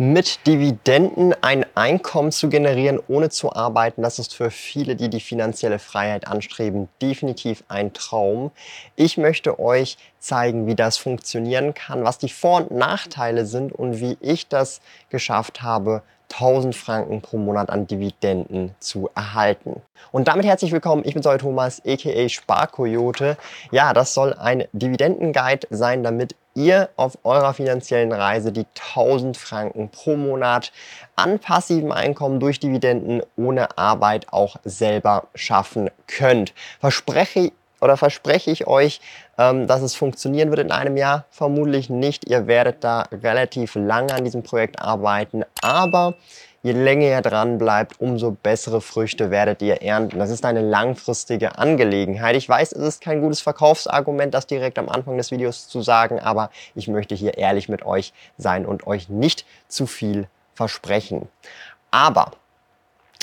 mit Dividenden ein Einkommen zu generieren, ohne zu arbeiten, das ist für viele, die die finanzielle Freiheit anstreben, definitiv ein Traum. Ich möchte euch zeigen, wie das funktionieren kann, was die Vor- und Nachteile sind und wie ich das geschafft habe, 1000 Franken pro Monat an Dividenden zu erhalten. Und damit herzlich willkommen, ich bin Soll Thomas, aka Sparkoyote. Ja, das soll ein Dividendenguide sein, damit ihr auf eurer finanziellen Reise die 1000 Franken pro Monat an passivem Einkommen durch Dividenden ohne Arbeit auch selber schaffen könnt. Verspreche oder verspreche ich euch, ähm, dass es funktionieren wird in einem Jahr? Vermutlich nicht. Ihr werdet da relativ lange an diesem Projekt arbeiten, aber je länger ihr dran bleibt, umso bessere Früchte werdet ihr ernten. Das ist eine langfristige Angelegenheit. Ich weiß, es ist kein gutes Verkaufsargument, das direkt am Anfang des Videos zu sagen, aber ich möchte hier ehrlich mit euch sein und euch nicht zu viel versprechen. Aber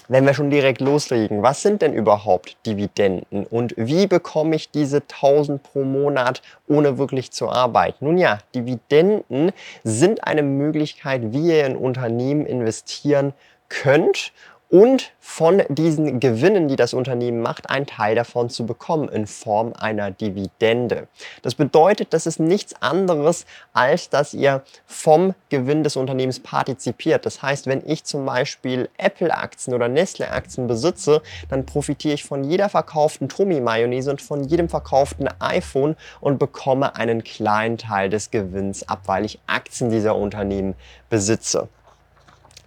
wenn wir schon direkt loslegen, was sind denn überhaupt Dividenden und wie bekomme ich diese 1000 pro Monat ohne wirklich zu arbeiten? Nun ja, Dividenden sind eine Möglichkeit, wie ihr in Unternehmen investieren könnt und von diesen Gewinnen, die das Unternehmen macht, einen Teil davon zu bekommen in Form einer Dividende. Das bedeutet, das ist nichts anderes, als dass ihr vom Gewinn des Unternehmens partizipiert. Das heißt, wenn ich zum Beispiel Apple-Aktien oder Nestle-Aktien besitze, dann profitiere ich von jeder verkauften Tomi-Mayonnaise und von jedem verkauften iPhone und bekomme einen kleinen Teil des Gewinns ab, weil ich Aktien dieser Unternehmen besitze.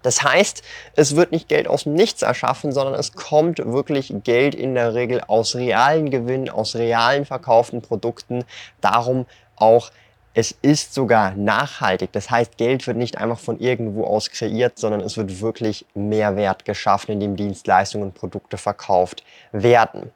Das heißt, es wird nicht Geld aus dem Nichts erschaffen, sondern es kommt wirklich Geld in der Regel aus realen Gewinnen, aus realen verkauften Produkten. Darum auch es ist sogar nachhaltig. Das heißt, Geld wird nicht einfach von irgendwo aus kreiert, sondern es wird wirklich Mehrwert geschaffen, indem Dienstleistungen und Produkte verkauft werden.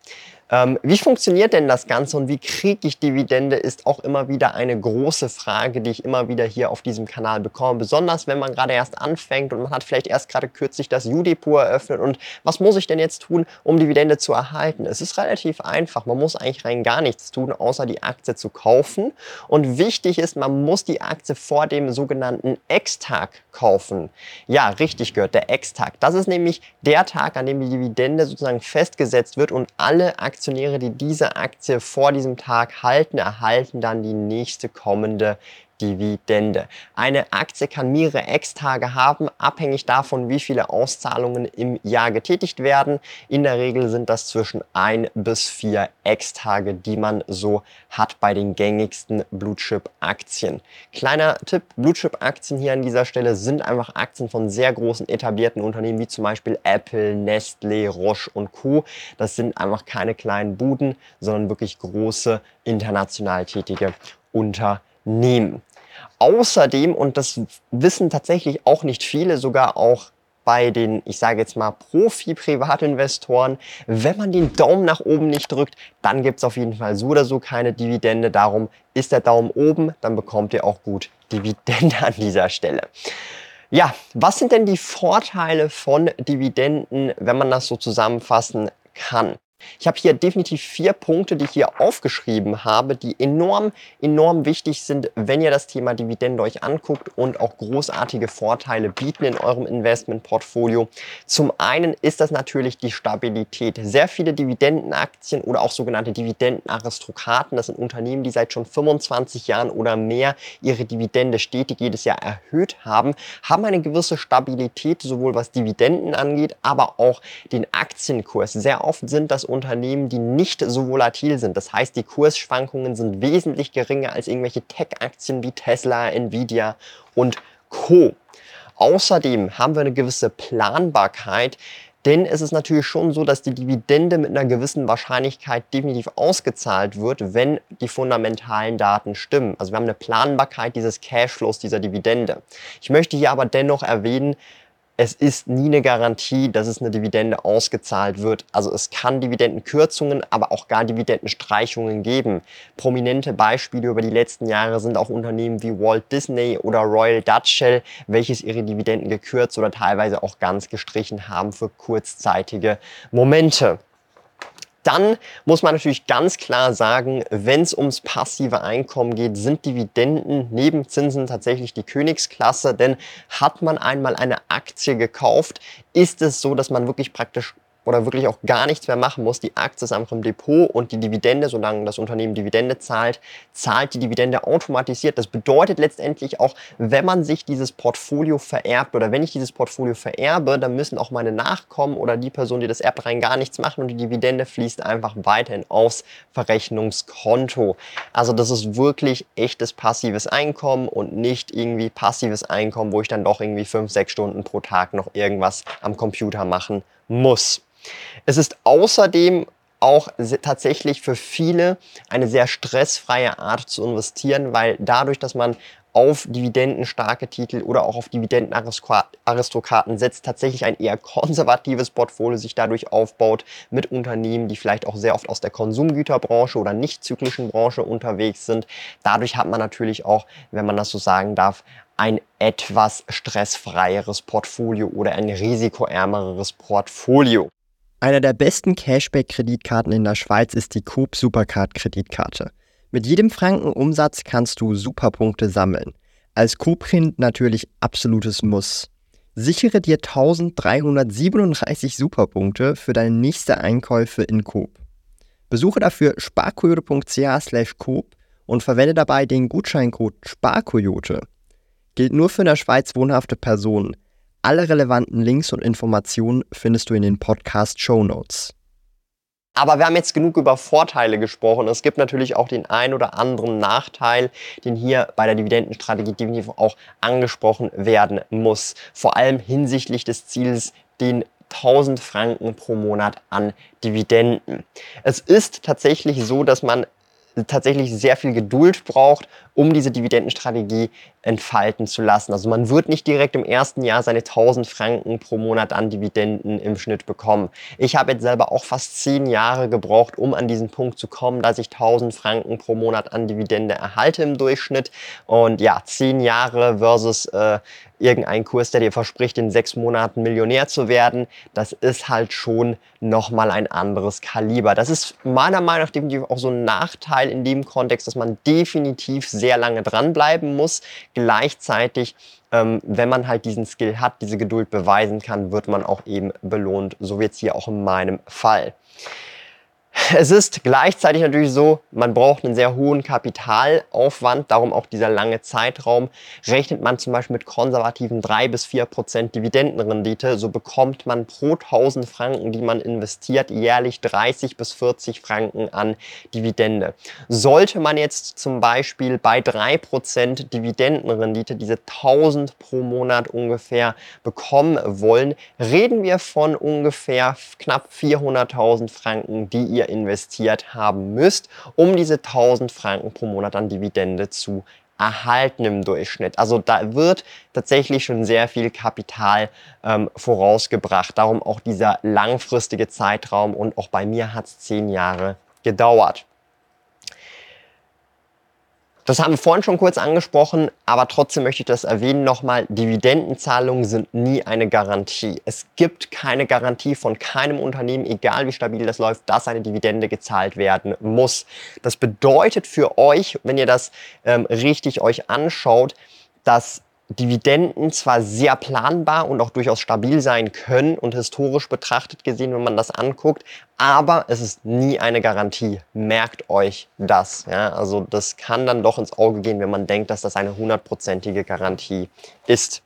Ähm, wie funktioniert denn das Ganze und wie kriege ich Dividende, ist auch immer wieder eine große Frage, die ich immer wieder hier auf diesem Kanal bekomme. Besonders wenn man gerade erst anfängt und man hat vielleicht erst gerade kürzlich das U-Depot eröffnet und was muss ich denn jetzt tun, um Dividende zu erhalten? Es ist relativ einfach. Man muss eigentlich rein gar nichts tun, außer die Aktie zu kaufen. Und wichtig ist, man muss die Aktie vor dem sogenannten X-Tag kaufen. Ja, richtig gehört, der X-Tag. Das ist nämlich der Tag, an dem die Dividende sozusagen festgesetzt wird und alle Aktien Aktionäre, die diese Aktie vor diesem Tag halten, erhalten dann die nächste kommende Dividende. Eine Aktie kann mehrere Ex-Tage haben, abhängig davon, wie viele Auszahlungen im Jahr getätigt werden. In der Regel sind das zwischen ein bis vier Ex-Tage, die man so hat bei den gängigsten Blue Chip Aktien. Kleiner Tipp, Blue Chip Aktien hier an dieser Stelle sind einfach Aktien von sehr großen etablierten Unternehmen, wie zum Beispiel Apple, Nestle, Roche und Co. Das sind einfach keine kleinen Buden, sondern wirklich große international tätige Unternehmen. Außerdem, und das wissen tatsächlich auch nicht viele, sogar auch bei den, ich sage jetzt mal, Profi-Privatinvestoren, wenn man den Daumen nach oben nicht drückt, dann gibt es auf jeden Fall so oder so keine Dividende. Darum ist der Daumen oben, dann bekommt ihr auch gut Dividende an dieser Stelle. Ja, was sind denn die Vorteile von Dividenden, wenn man das so zusammenfassen kann? Ich habe hier definitiv vier Punkte, die ich hier aufgeschrieben habe, die enorm, enorm wichtig sind, wenn ihr das Thema Dividende euch anguckt und auch großartige Vorteile bieten in eurem Investmentportfolio. Zum einen ist das natürlich die Stabilität. Sehr viele Dividendenaktien oder auch sogenannte Dividendenaristokraten, das sind Unternehmen, die seit schon 25 Jahren oder mehr ihre Dividende stetig jedes Jahr erhöht haben, haben eine gewisse Stabilität, sowohl was Dividenden angeht, aber auch den Aktienkurs. Sehr oft sind das Unternehmen, die nicht so volatil sind. Das heißt, die Kursschwankungen sind wesentlich geringer als irgendwelche Tech-Aktien wie Tesla, Nvidia und Co. Außerdem haben wir eine gewisse Planbarkeit Denn es ist natürlich schon so, dass die Dividende mit einer gewissen Wahrscheinlichkeit definitiv ausgezahlt wird, wenn die fundamentalen Daten stimmen. Also wir haben eine Planbarkeit dieses Cashflows dieser Dividende. Ich möchte hier aber dennoch erwähnen, es ist nie eine Garantie, dass es eine Dividende ausgezahlt wird. Also es kann Dividendenkürzungen, aber auch gar Dividendenstreichungen geben. Prominente Beispiele über die letzten Jahre sind auch Unternehmen wie Walt Disney oder Royal Dutch Shell, welches ihre Dividenden gekürzt oder teilweise auch ganz gestrichen haben für kurzzeitige Momente. Dann muss man natürlich ganz klar sagen, wenn es ums passive Einkommen geht, sind Dividenden neben Zinsen tatsächlich die Königsklasse. Denn hat man einmal eine Aktie gekauft, ist es so, dass man wirklich praktisch oder wirklich auch gar nichts mehr machen muss. Die Aktie ist einfach im Depot und die Dividende, solange das Unternehmen Dividende zahlt, zahlt die Dividende automatisiert. Das bedeutet letztendlich auch, wenn man sich dieses Portfolio vererbt oder wenn ich dieses Portfolio vererbe, dann müssen auch meine Nachkommen oder die Person, die das erbt, rein gar nichts machen und die Dividende fließt einfach weiterhin aufs Verrechnungskonto. Also das ist wirklich echtes passives Einkommen und nicht irgendwie passives Einkommen, wo ich dann doch irgendwie fünf, sechs Stunden pro Tag noch irgendwas am Computer machen muss. Es ist außerdem auch tatsächlich für viele eine sehr stressfreie Art zu investieren, weil dadurch, dass man auf dividendenstarke Titel oder auch auf Dividendenaristokraten setzt, tatsächlich ein eher konservatives Portfolio sich dadurch aufbaut mit Unternehmen, die vielleicht auch sehr oft aus der Konsumgüterbranche oder nicht zyklischen Branche unterwegs sind. Dadurch hat man natürlich auch, wenn man das so sagen darf, ein etwas stressfreieres Portfolio oder ein risikoärmeres Portfolio. Einer der besten Cashback-Kreditkarten in der Schweiz ist die Coop Supercard-Kreditkarte. Mit jedem Franken Umsatz kannst du Superpunkte sammeln. Als Coop-Kind natürlich absolutes Muss. Sichere dir 1337 Superpunkte für deine nächste Einkäufe in Coop. Besuche dafür sparkoyote.ch Coop und verwende dabei den Gutscheincode SPARKOYOTE. Gilt nur für in der Schweiz wohnhafte Personen. Alle relevanten Links und Informationen findest du in den Podcast Show Notes. Aber wir haben jetzt genug über Vorteile gesprochen. Es gibt natürlich auch den ein oder anderen Nachteil, den hier bei der Dividendenstrategie definitiv auch angesprochen werden muss. Vor allem hinsichtlich des Ziels, den 1000 Franken pro Monat an Dividenden. Es ist tatsächlich so, dass man tatsächlich sehr viel Geduld braucht, um diese Dividendenstrategie entfalten zu lassen. Also man wird nicht direkt im ersten Jahr seine 1000 Franken pro Monat an Dividenden im Schnitt bekommen. Ich habe jetzt selber auch fast zehn Jahre gebraucht, um an diesen Punkt zu kommen, dass ich 1000 Franken pro Monat an Dividende erhalte im Durchschnitt. Und ja, zehn Jahre versus äh, irgendein Kurs, der dir verspricht, in sechs Monaten Millionär zu werden, das ist halt schon nochmal ein anderes Kaliber. Das ist meiner Meinung nach definitiv auch so ein Nachteil in dem Kontext, dass man definitiv sehr lange dranbleiben muss. Gleichzeitig, ähm, wenn man halt diesen Skill hat, diese Geduld beweisen kann, wird man auch eben belohnt. So wird es hier auch in meinem Fall. Es ist gleichzeitig natürlich so, man braucht einen sehr hohen Kapitalaufwand, darum auch dieser lange Zeitraum. Rechnet man zum Beispiel mit konservativen 3 bis 4 Prozent Dividendenrendite, so bekommt man pro 1000 Franken, die man investiert, jährlich 30 bis 40 Franken an Dividende. Sollte man jetzt zum Beispiel bei 3 Prozent Dividendenrendite diese 1000 pro Monat ungefähr bekommen wollen, reden wir von ungefähr knapp 400.000 Franken, die ihr ihr investiert haben müsst, um diese 1000 Franken pro Monat an Dividende zu erhalten im Durchschnitt. Also da wird tatsächlich schon sehr viel Kapital ähm, vorausgebracht. Darum auch dieser langfristige Zeitraum und auch bei mir hat es zehn Jahre gedauert. Das haben wir vorhin schon kurz angesprochen, aber trotzdem möchte ich das erwähnen nochmal. Dividendenzahlungen sind nie eine Garantie. Es gibt keine Garantie von keinem Unternehmen, egal wie stabil das läuft, dass eine Dividende gezahlt werden muss. Das bedeutet für euch, wenn ihr das ähm, richtig euch anschaut, dass Dividenden zwar sehr planbar und auch durchaus stabil sein können und historisch betrachtet gesehen, wenn man das anguckt, aber es ist nie eine Garantie. Merkt euch das. Ja? Also das kann dann doch ins Auge gehen, wenn man denkt, dass das eine hundertprozentige Garantie ist.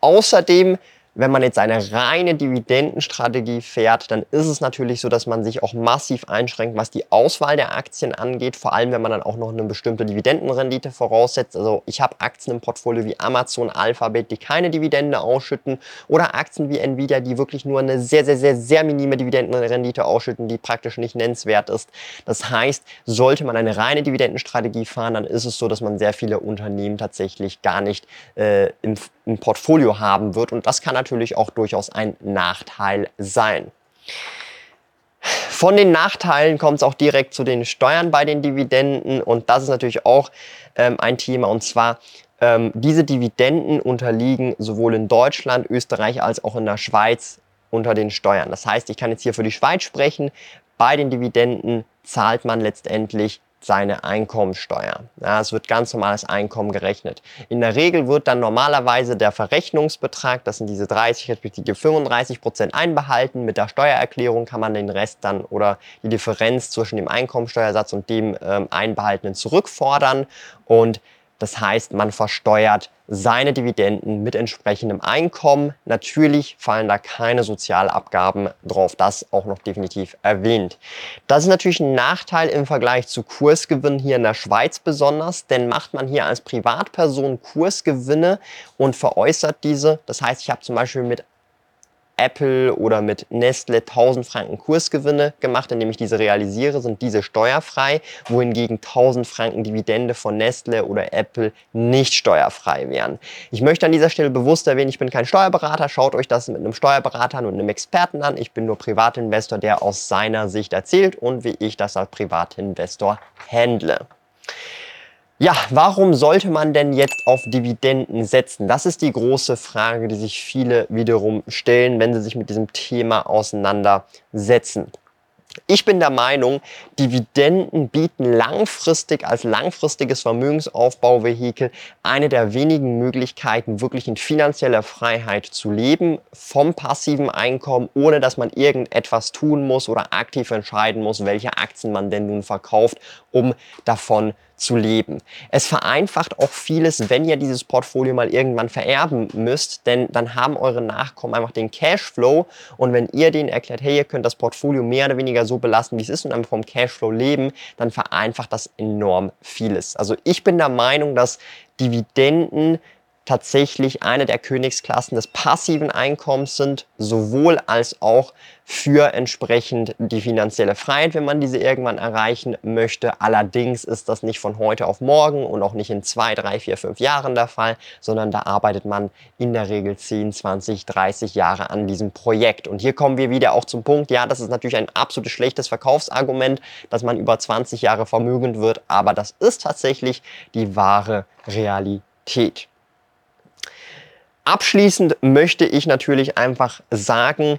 Außerdem wenn man jetzt eine reine Dividendenstrategie fährt, dann ist es natürlich so, dass man sich auch massiv einschränkt, was die Auswahl der Aktien angeht, vor allem wenn man dann auch noch eine bestimmte Dividendenrendite voraussetzt. Also ich habe Aktien im Portfolio wie Amazon, Alphabet, die keine Dividende ausschütten oder Aktien wie Nvidia, die wirklich nur eine sehr, sehr, sehr, sehr minime Dividendenrendite ausschütten, die praktisch nicht nennenswert ist. Das heißt, sollte man eine reine Dividendenstrategie fahren, dann ist es so, dass man sehr viele Unternehmen tatsächlich gar nicht äh, im, im Portfolio haben wird und das kann natürlich auch durchaus ein Nachteil sein. Von den Nachteilen kommt es auch direkt zu den Steuern bei den Dividenden und das ist natürlich auch ähm, ein Thema und zwar ähm, diese Dividenden unterliegen sowohl in Deutschland, Österreich als auch in der Schweiz unter den Steuern. Das heißt, ich kann jetzt hier für die Schweiz sprechen. Bei den Dividenden zahlt man letztendlich seine Einkommensteuer. Ja, es wird ganz normales Einkommen gerechnet. In der Regel wird dann normalerweise der Verrechnungsbetrag, das sind diese 30 respektive 35 Prozent einbehalten. Mit der Steuererklärung kann man den Rest dann oder die Differenz zwischen dem Einkommensteuersatz und dem ähm, einbehaltenen zurückfordern. Und das heißt, man versteuert seine Dividenden mit entsprechendem Einkommen. Natürlich fallen da keine Sozialabgaben drauf, das auch noch definitiv erwähnt. Das ist natürlich ein Nachteil im Vergleich zu Kursgewinnen hier in der Schweiz besonders, denn macht man hier als Privatperson Kursgewinne und veräußert diese, das heißt, ich habe zum Beispiel mit Apple oder mit Nestle 1000 Franken Kursgewinne gemacht, indem ich diese realisiere, sind diese steuerfrei, wohingegen 1000 Franken Dividende von Nestle oder Apple nicht steuerfrei wären. Ich möchte an dieser Stelle bewusst erwähnen, ich bin kein Steuerberater, schaut euch das mit einem Steuerberater und einem Experten an. Ich bin nur Privatinvestor, der aus seiner Sicht erzählt und wie ich das als Privatinvestor handle. Ja, warum sollte man denn jetzt auf Dividenden setzen? Das ist die große Frage, die sich viele wiederum stellen, wenn sie sich mit diesem Thema auseinandersetzen. Ich bin der Meinung, Dividenden bieten langfristig als langfristiges Vermögensaufbauvehikel eine der wenigen Möglichkeiten, wirklich in finanzieller Freiheit zu leben, vom passiven Einkommen, ohne dass man irgendetwas tun muss oder aktiv entscheiden muss, welche Aktien man denn nun verkauft, um davon zu leben. Es vereinfacht auch vieles, wenn ihr dieses Portfolio mal irgendwann vererben müsst, denn dann haben eure Nachkommen einfach den Cashflow und wenn ihr denen erklärt, hey, ihr könnt das Portfolio mehr oder weniger so belasten, wie es ist und einfach vom Cashflow leben, dann vereinfacht das enorm vieles. Also ich bin der Meinung, dass Dividenden tatsächlich eine der Königsklassen des passiven Einkommens sind, sowohl als auch für entsprechend die finanzielle Freiheit, wenn man diese irgendwann erreichen möchte. Allerdings ist das nicht von heute auf morgen und auch nicht in zwei, drei, vier, fünf Jahren der Fall, sondern da arbeitet man in der Regel 10, 20, 30 Jahre an diesem Projekt. Und hier kommen wir wieder auch zum Punkt, ja, das ist natürlich ein absolut schlechtes Verkaufsargument, dass man über 20 Jahre vermögend wird, aber das ist tatsächlich die wahre Realität. Abschließend möchte ich natürlich einfach sagen,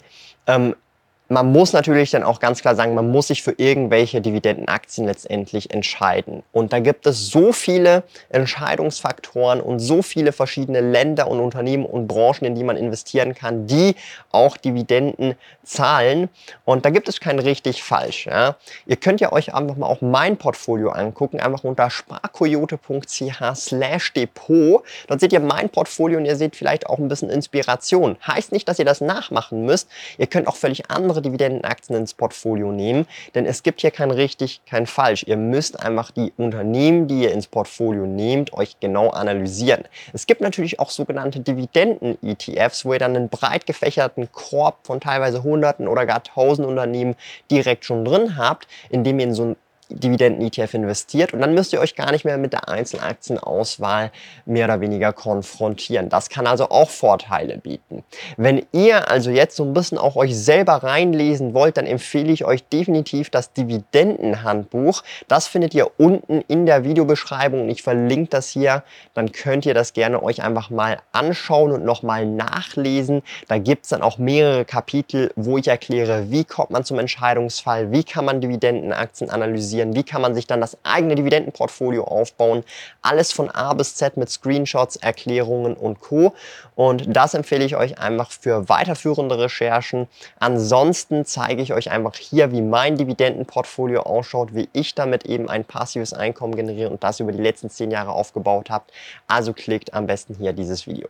ähm, man muss natürlich dann auch ganz klar sagen, man muss sich für irgendwelche Dividendenaktien letztendlich entscheiden. Und da gibt es so viele Entscheidungsfaktoren und so viele verschiedene Länder und Unternehmen und Branchen, in die man investieren kann, die auch Dividenden zahlen. Und da gibt es kein richtig falsch. Ja. Ihr könnt ja euch einfach mal auch mein Portfolio angucken, einfach unter sparkoyote.ch slash Depot. Dort seht ihr mein Portfolio und ihr seht vielleicht auch ein bisschen Inspiration. Heißt nicht, dass ihr das nachmachen müsst. Ihr könnt auch völlig andere andere Dividendenaktien ins Portfolio nehmen, denn es gibt hier kein richtig, kein falsch. Ihr müsst einfach die Unternehmen, die ihr ins Portfolio nehmt, euch genau analysieren. Es gibt natürlich auch sogenannte Dividenden-ETFs, wo ihr dann einen breit gefächerten Korb von teilweise Hunderten oder gar Tausend Unternehmen direkt schon drin habt, indem ihr in so ein Dividenden-ETF investiert und dann müsst ihr euch gar nicht mehr mit der Einzelaktienauswahl mehr oder weniger konfrontieren. Das kann also auch Vorteile bieten. Wenn ihr also jetzt so ein bisschen auch euch selber reinlesen wollt, dann empfehle ich euch definitiv das Dividendenhandbuch. Das findet ihr unten in der Videobeschreibung und ich verlinke das hier. Dann könnt ihr das gerne euch einfach mal anschauen und nochmal nachlesen. Da gibt es dann auch mehrere Kapitel, wo ich erkläre, wie kommt man zum Entscheidungsfall, wie kann man Dividendenaktien analysieren, analysieren, wie kann man sich dann das eigene Dividendenportfolio aufbauen. Alles von A bis Z mit Screenshots, Erklärungen und Co. Und das empfehle ich euch einfach für weiterführende Recherchen. Ansonsten zeige ich euch einfach hier, wie mein Dividendenportfolio ausschaut, wie ich damit eben ein passives Einkommen generiere und das über die letzten zehn Jahre aufgebaut habe. Also klickt am besten hier dieses Video.